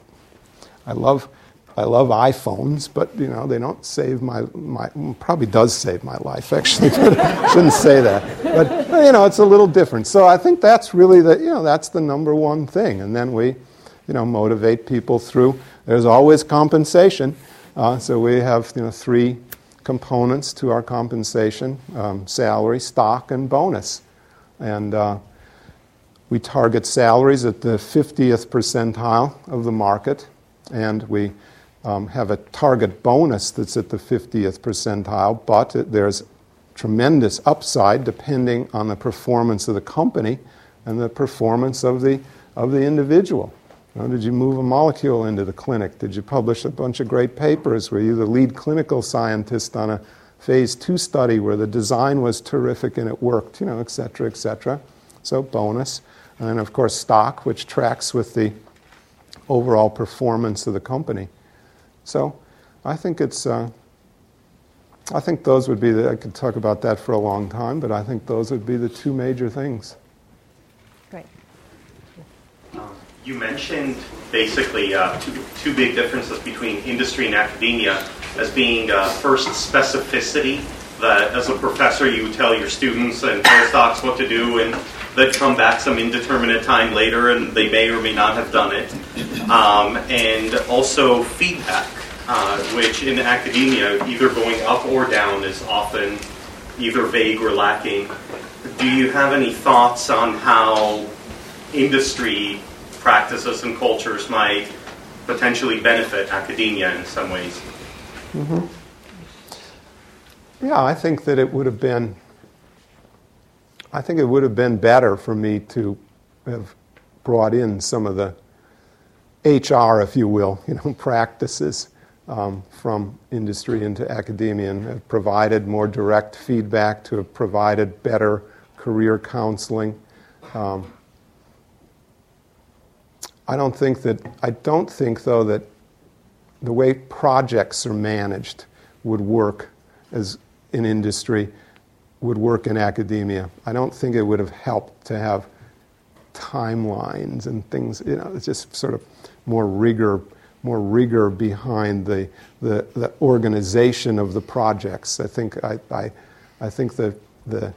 I love I love iPhones, but you know they don't save my my probably does save my life actually. Shouldn't say that. But you know it's a little different. So I think that's really the you know that's the number one thing. And then we, you know, motivate people through. There's always compensation. Uh, so we have you know three components to our compensation: um, salary, stock, and bonus. And uh, we target salaries at the 50th percentile of the market, and we um, have a target bonus that's at the 50th percentile, but there's tremendous upside depending on the performance of the company and the performance of the, of the individual. You know, did you move a molecule into the clinic? Did you publish a bunch of great papers? Were you the lead clinical scientist on a phase two study where the design was terrific and it worked, you know, et cetera, et cetera? So, bonus. And then, of course, stock, which tracks with the overall performance of the company. So I think it's, uh, I think those would be the, I could talk about that for a long time, but I think those would be the two major things. Great. Um, you mentioned basically uh, two, two big differences between industry and academia as being uh, first specificity, that as a professor you tell your students and postdocs what to do and that come back some indeterminate time later and they may or may not have done it. Um, and also feedback, uh, which in academia, either going up or down, is often either vague or lacking. Do you have any thoughts on how industry practices and cultures might potentially benefit academia in some ways? Mm-hmm. Yeah, I think that it would have been I think it would have been better for me to have brought in some of the HR, if you will, you know, practices um, from industry into academia and have provided more direct feedback, to have provided better career counseling. Um, I don't think that I don't think though that the way projects are managed would work as in industry would work in academia. I don't think it would have helped to have timelines and things. You know, it's just sort of more rigor, more rigor behind the the, the organization of the projects. I think I, I, I think the the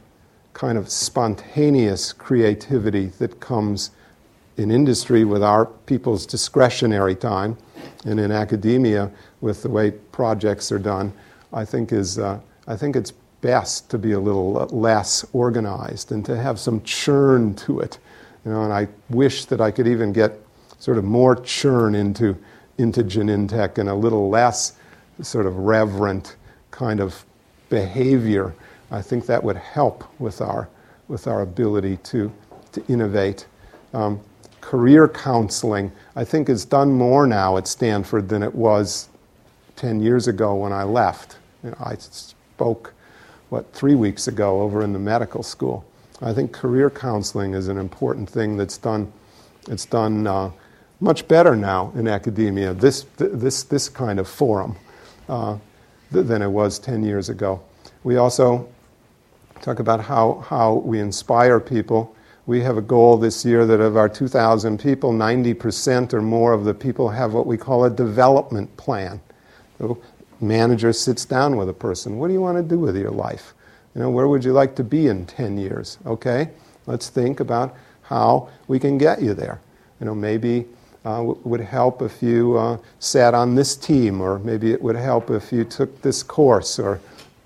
kind of spontaneous creativity that comes in industry with our people's discretionary time, and in academia with the way projects are done, I think is uh, I think it's best to be a little less organized and to have some churn to it. You know, and I wish that I could even get sort of more churn into, into Genentech and a little less sort of reverent kind of behavior. I think that would help with our, with our ability to, to innovate. Um, career counseling, I think, is done more now at Stanford than it was 10 years ago when I left. You know, I spoke, what, three weeks ago over in the medical school. I think career counseling is an important thing that's done. It's done uh, much better now in academia. This this this kind of forum uh, than it was ten years ago. We also talk about how how we inspire people we have a goal this year that of our 2,000 people, 90% or more of the people have what we call a development plan. Manager sits down with a person. What do you want to do with your life? You know, where would you like to be in 10 years? Okay, let's think about how we can get you there. You know, maybe uh, w- would help if you uh, sat on this team, or maybe it would help if you took this course, or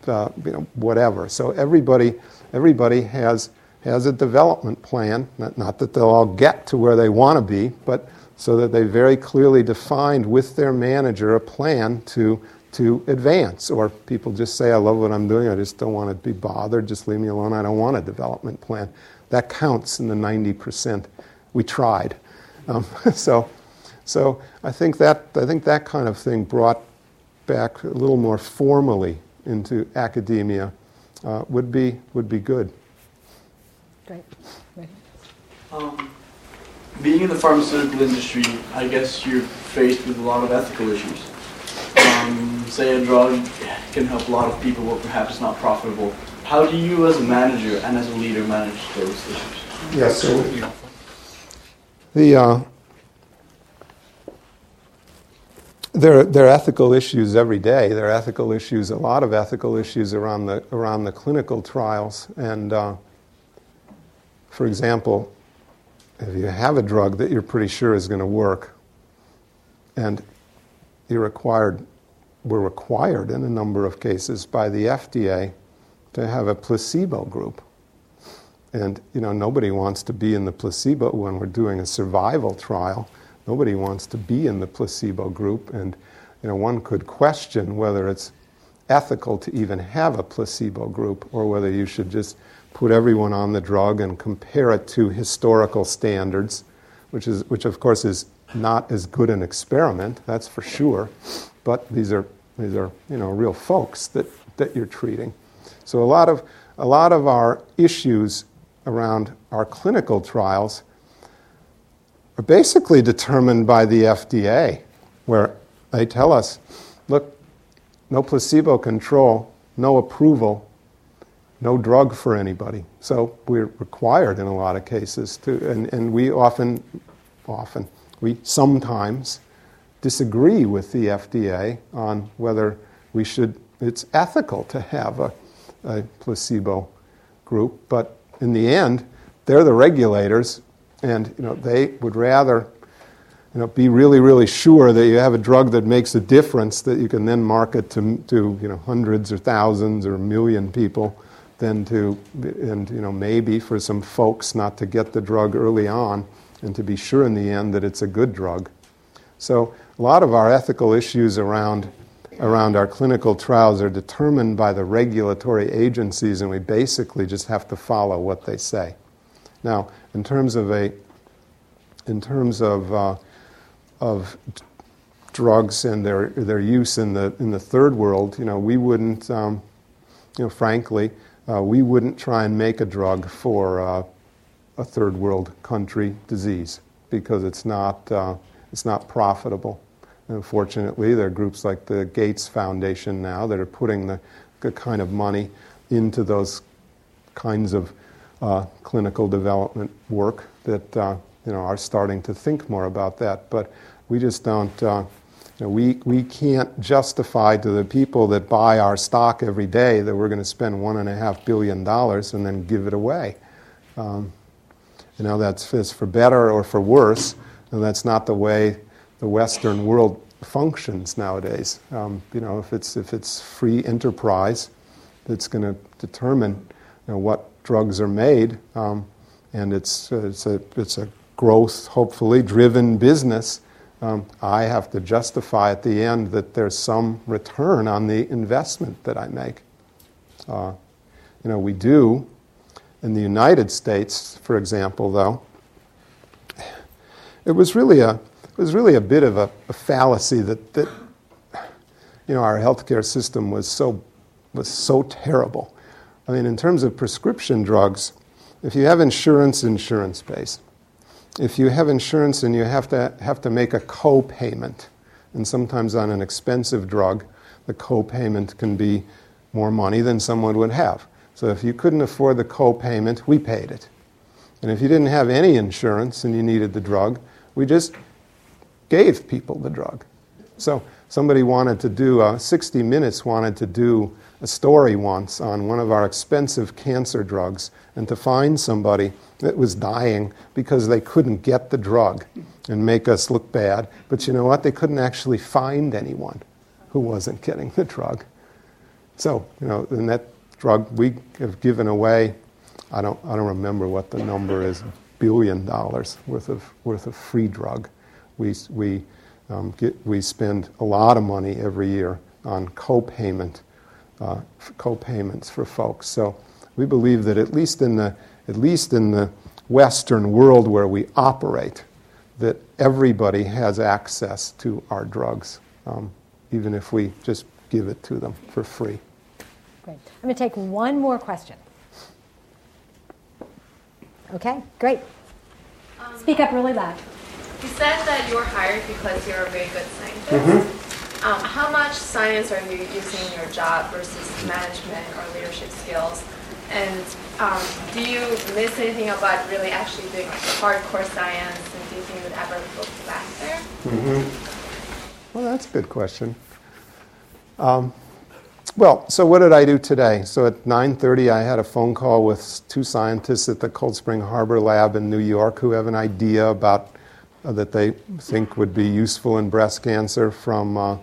uh, you know, whatever. So everybody, everybody has has a development plan, not, not that they'll all get to where they want to be, but so that they very clearly defined with their manager a plan to, to advance. Or people just say, I love what I'm doing, I just don't want to be bothered, just leave me alone, I don't want a development plan. That counts in the 90%. We tried. Um, so, so I, think that, I think that kind of thing brought back a little more formally into academia uh, would, be, would be good. Great. Um, being in the pharmaceutical industry, I guess you're faced with a lot of ethical issues. Say a drug can help a lot of people, but perhaps it's not profitable. How do you, as a manager and as a leader, manage those issues? Yes. So the uh, there, there are ethical issues every day. There are ethical issues, a lot of ethical issues around the around the clinical trials, and uh, for example, if you have a drug that you're pretty sure is going to work, and you're required, we're required in a number of cases by the FDA to have a placebo group. And you know, nobody wants to be in the placebo when we're doing a survival trial. Nobody wants to be in the placebo group, and you know, one could question whether it's ethical to even have a placebo group or whether you should just put everyone on the drug and compare it to historical standards, which, is, which of course is not as good an experiment, that's for sure, but these are, these are you know, real folks that, that you're treating. So a lot, of, a lot of our issues around our clinical trials are basically determined by the FDA, where they tell us, look, no placebo control, no approval, no drug for anybody. So we're required in a lot of cases to, and, and we often, often, we sometimes disagree with the FDA on whether we should, it's ethical to have a, a placebo group, but in the end, they're the regulators, and you know, they would rather you know, be really, really sure that you have a drug that makes a difference that you can then market to, to you know, hundreds or thousands or a million people than to, and you know, maybe for some folks not to get the drug early on and to be sure in the end that it's a good drug. So a lot of our ethical issues around, around our clinical trials are determined by the regulatory agencies, and we basically just have to follow what they say. Now, in terms of a, in terms of, uh, of drugs and their, their use in the, in the third world, you know, we wouldn't, um, you know, frankly, uh, we wouldn't try and make a drug for uh, a third world country disease because it's not, uh, it's not profitable. Unfortunately, there are groups like the Gates Foundation now that are putting the, the kind of money into those kinds of uh, clinical development work that uh, you know, are starting to think more about that. But we just don't uh, you know, we, we can't justify to the people that buy our stock every day that we're going to spend $1.5 billion and then give it away. Um, you know, that's, that's for better or for worse, and that's not the way the Western world functions nowadays. Um, you know, if it's, if it's free enterprise that's going to determine you know, what drugs are made, um, and it's, uh, it's, a, it's a growth, hopefully, driven business, um, I have to justify at the end that there's some return on the investment that I make. Uh, you know, we do in the United States, for example, though. It was really a it was really a bit of a, a fallacy that, that you know, our healthcare system was so, was so terrible. I mean, in terms of prescription drugs, if you have insurance, insurance pays. If you have insurance and you have to, have to make a co payment, and sometimes on an expensive drug, the co payment can be more money than someone would have. So if you couldn't afford the co payment, we paid it. And if you didn't have any insurance and you needed the drug, we just gave people the drug. So somebody wanted to do, uh, 60 Minutes wanted to do a story once on one of our expensive cancer drugs and to find somebody that was dying because they couldn't get the drug and make us look bad. But you know what? They couldn't actually find anyone who wasn't getting the drug. So, you know, and that drug we have given away, I don't, I don't remember what the number is, billion dollars worth of, worth of free drug. We, we, um, get, we spend a lot of money every year on co-payment, uh, co-payments for folks. So we believe that at least in the, at least in the Western world where we operate, that everybody has access to our drugs, um, even if we just give it to them for free. Great. I'm going to take one more question. Okay, great. Um, Speak up really loud. You said that you were hired because you're a very good scientist. Mm-hmm. Um, how much science are you using in your job versus management or leadership skills? And um, do you miss anything about really actually doing like hardcore science? And do you think you would ever go back there? Mm-hmm. Well, that's a good question. Um, well, so what did I do today? So at 9:30, I had a phone call with two scientists at the Cold Spring Harbor Lab in New York who have an idea about uh, that they think would be useful in breast cancer. From uh,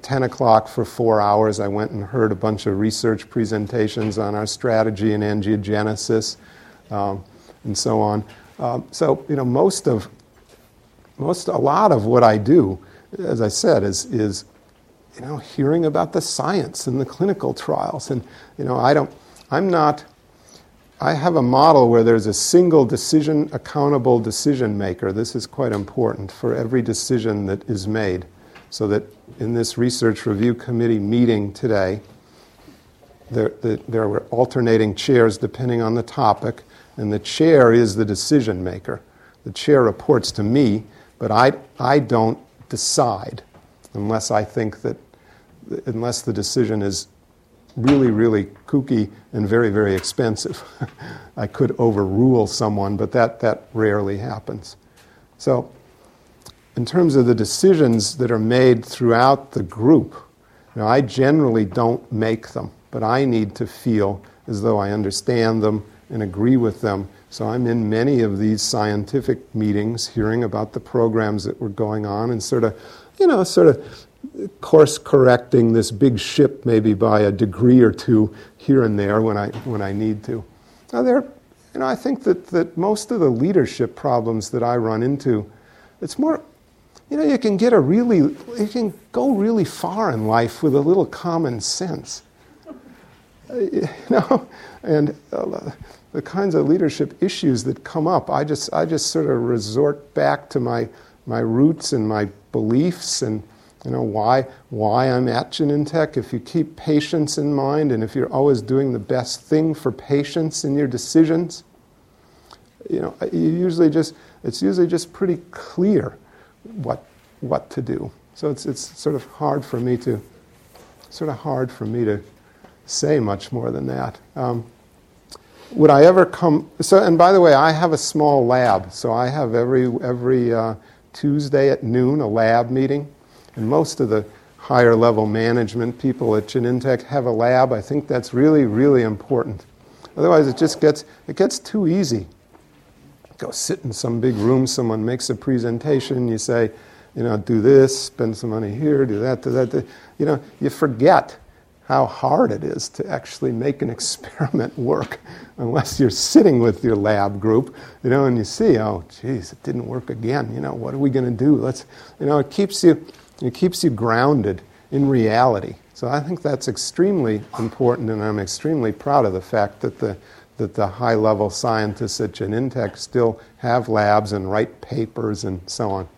10 o'clock for four hours, I went and heard a bunch of research presentations on our strategy in angiogenesis um, and so on. Um, so you know, most of most a lot of what I do, as I said, is is you know, hearing about the science and the clinical trials. And, you know, I don't, I'm not, I have a model where there's a single decision, accountable decision maker. This is quite important for every decision that is made. So that in this research review committee meeting today, there, the, there were alternating chairs depending on the topic, and the chair is the decision maker. The chair reports to me, but I, I don't decide unless I think that, unless the decision is really, really kooky and very, very expensive. I could overrule someone, but that, that rarely happens. So, in terms of the decisions that are made throughout the group, know, I generally don't make them, but I need to feel as though I understand them and agree with them. So I'm in many of these scientific meetings, hearing about the programs that were going on, and sort of you know, sort of course correcting this big ship maybe by a degree or two here and there when I, when I need to. Now, there, you know, I think that, that most of the leadership problems that I run into, it's more, you know, you can get a really, you can go really far in life with a little common sense. Uh, you know, and uh, the kinds of leadership issues that come up, I just, I just sort of resort back to my, my roots and my beliefs and you know why why I'm at Genentech. If you keep patients in mind and if you're always doing the best thing for patients in your decisions, you know you usually just it's usually just pretty clear what what to do. So it's it's sort of hard for me to sort of hard for me to say much more than that. Um, would I ever come? So, and by the way, I have a small lab, so I have every every uh, Tuesday at noon, a lab meeting. And most of the higher level management people at Genentech have a lab. I think that's really, really important. Otherwise, it just gets, it gets too easy. Go sit in some big room, someone makes a presentation, you say, you know, do this, spend some money here, do that, do that. Do, you know, you forget how hard it is to actually make an experiment work unless you're sitting with your lab group, you know, and you see, oh, geez, it didn't work again. You know, what are we going to do? Let's, you know, it keeps you, it keeps you grounded in reality. So I think that's extremely important, and I'm extremely proud of the fact that the that the high-level scientists at Genentech still have labs and write papers and so on.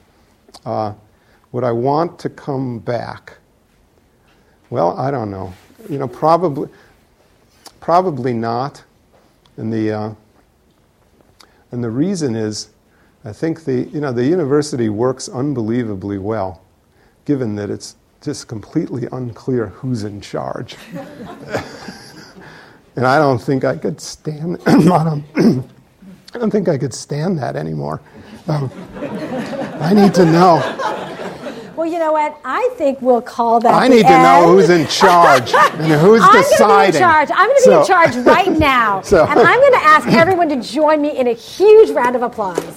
Uh, would I want to come back? Well, I don't know. You know, probably, probably not. And the, uh, and the reason is, I think the, you know, the university works unbelievably well, given that it's just completely unclear who's in charge. and I don't think I could stand. I don't think I could stand that anymore. Um, I need to know. Well, you know what? I think we'll call that. I need to end. know who's in charge and who's I'm deciding. to be in charge. I'm going to be in charge right now. So- and I'm going to ask everyone to join me in a huge round of applause.